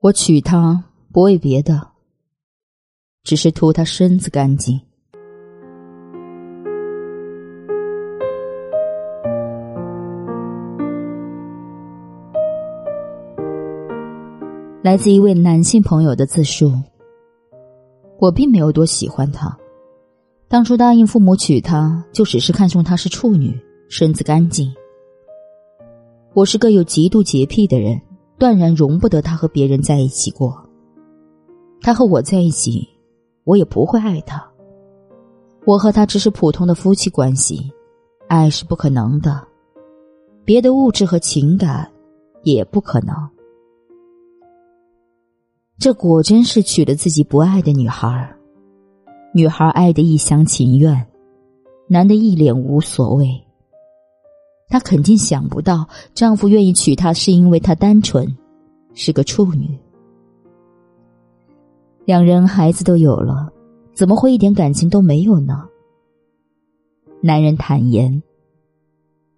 我娶她不为别的，只是图她身子干净。来自一位男性朋友的自述：我并没有多喜欢她，当初答应父母娶她，就只是看中她是处女，身子干净。我是个有极度洁癖的人，断然容不得他和别人在一起过。他和我在一起，我也不会爱他。我和他只是普通的夫妻关系，爱是不可能的，别的物质和情感也不可能。这果真是娶了自己不爱的女孩，女孩爱的一厢情愿，男的一脸无所谓。她肯定想不到，丈夫愿意娶她是因为她单纯，是个处女。两人孩子都有了，怎么会一点感情都没有呢？男人坦言：“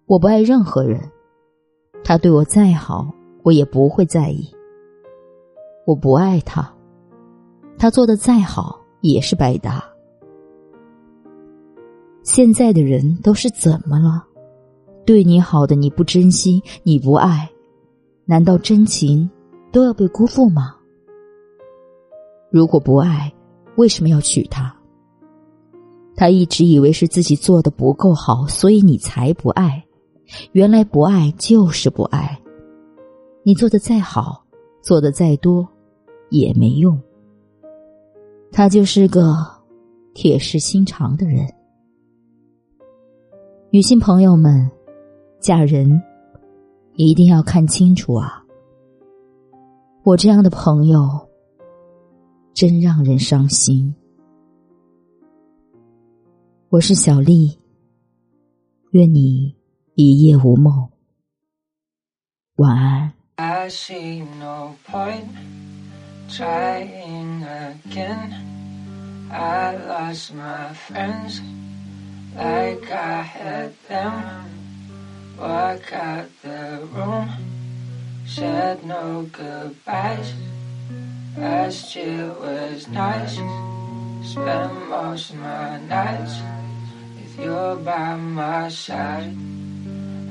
我不爱任何人，他对我再好，我也不会在意。”我不爱他，他做的再好也是白搭。现在的人都是怎么了？对你好的你不珍惜，你不爱，难道真情都要被辜负吗？如果不爱，为什么要娶她？他一直以为是自己做的不够好，所以你才不爱。原来不爱就是不爱，你做的再好。做的再多，也没用。他就是个铁石心肠的人。女性朋友们，嫁人一定要看清楚啊！我这样的朋友，真让人伤心。我是小丽，愿你一夜无梦，晚安。I see no point trying again. I lost my friends like I had them. Walk out the room, said no goodbyes. Last year was nice. Spent most of my nights with you by my side.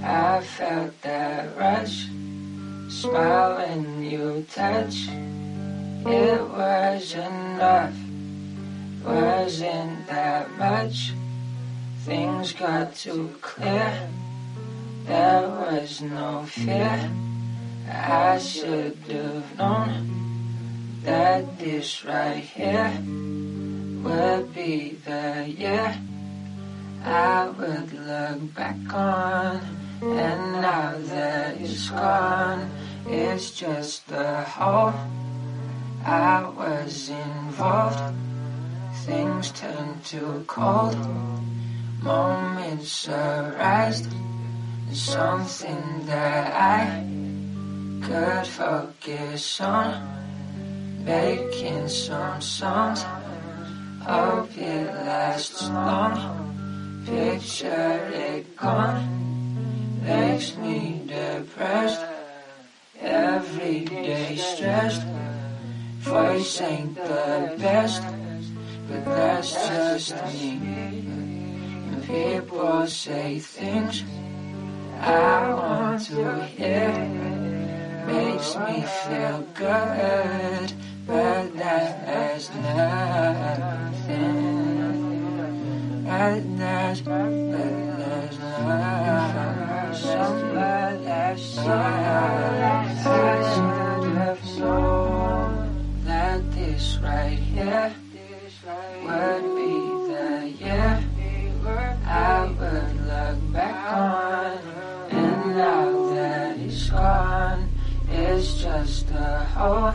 I felt that rush smile when you touch. It was enough, wasn't that much. Things got too clear, there was no fear. I should have known that this right here would be the year I would look back on. And now that it's gone, it's just a hole. I was involved, things turned to cold. Moments something that I could focus on. Making some songs, hope it lasts long. Picture it gone makes me depressed. Every day stressed. Voice ain't the best, but that's just me. And people say things I want to hear. Makes me feel good, but that has nothing. That but there's just hole.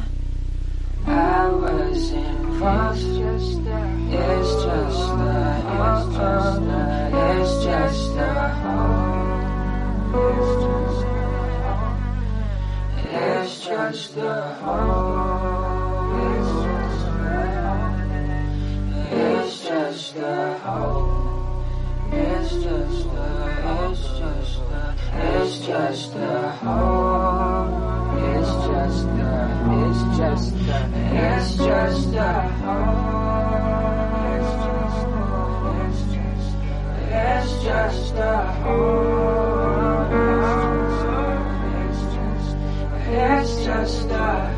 I was involved. It's just a, it's just a, it's just hole. It's just a hole. It's just a hole. It's just a, it's just a, it's just a hole. just a, it's just a home. It's just a, it's just a home. It's just a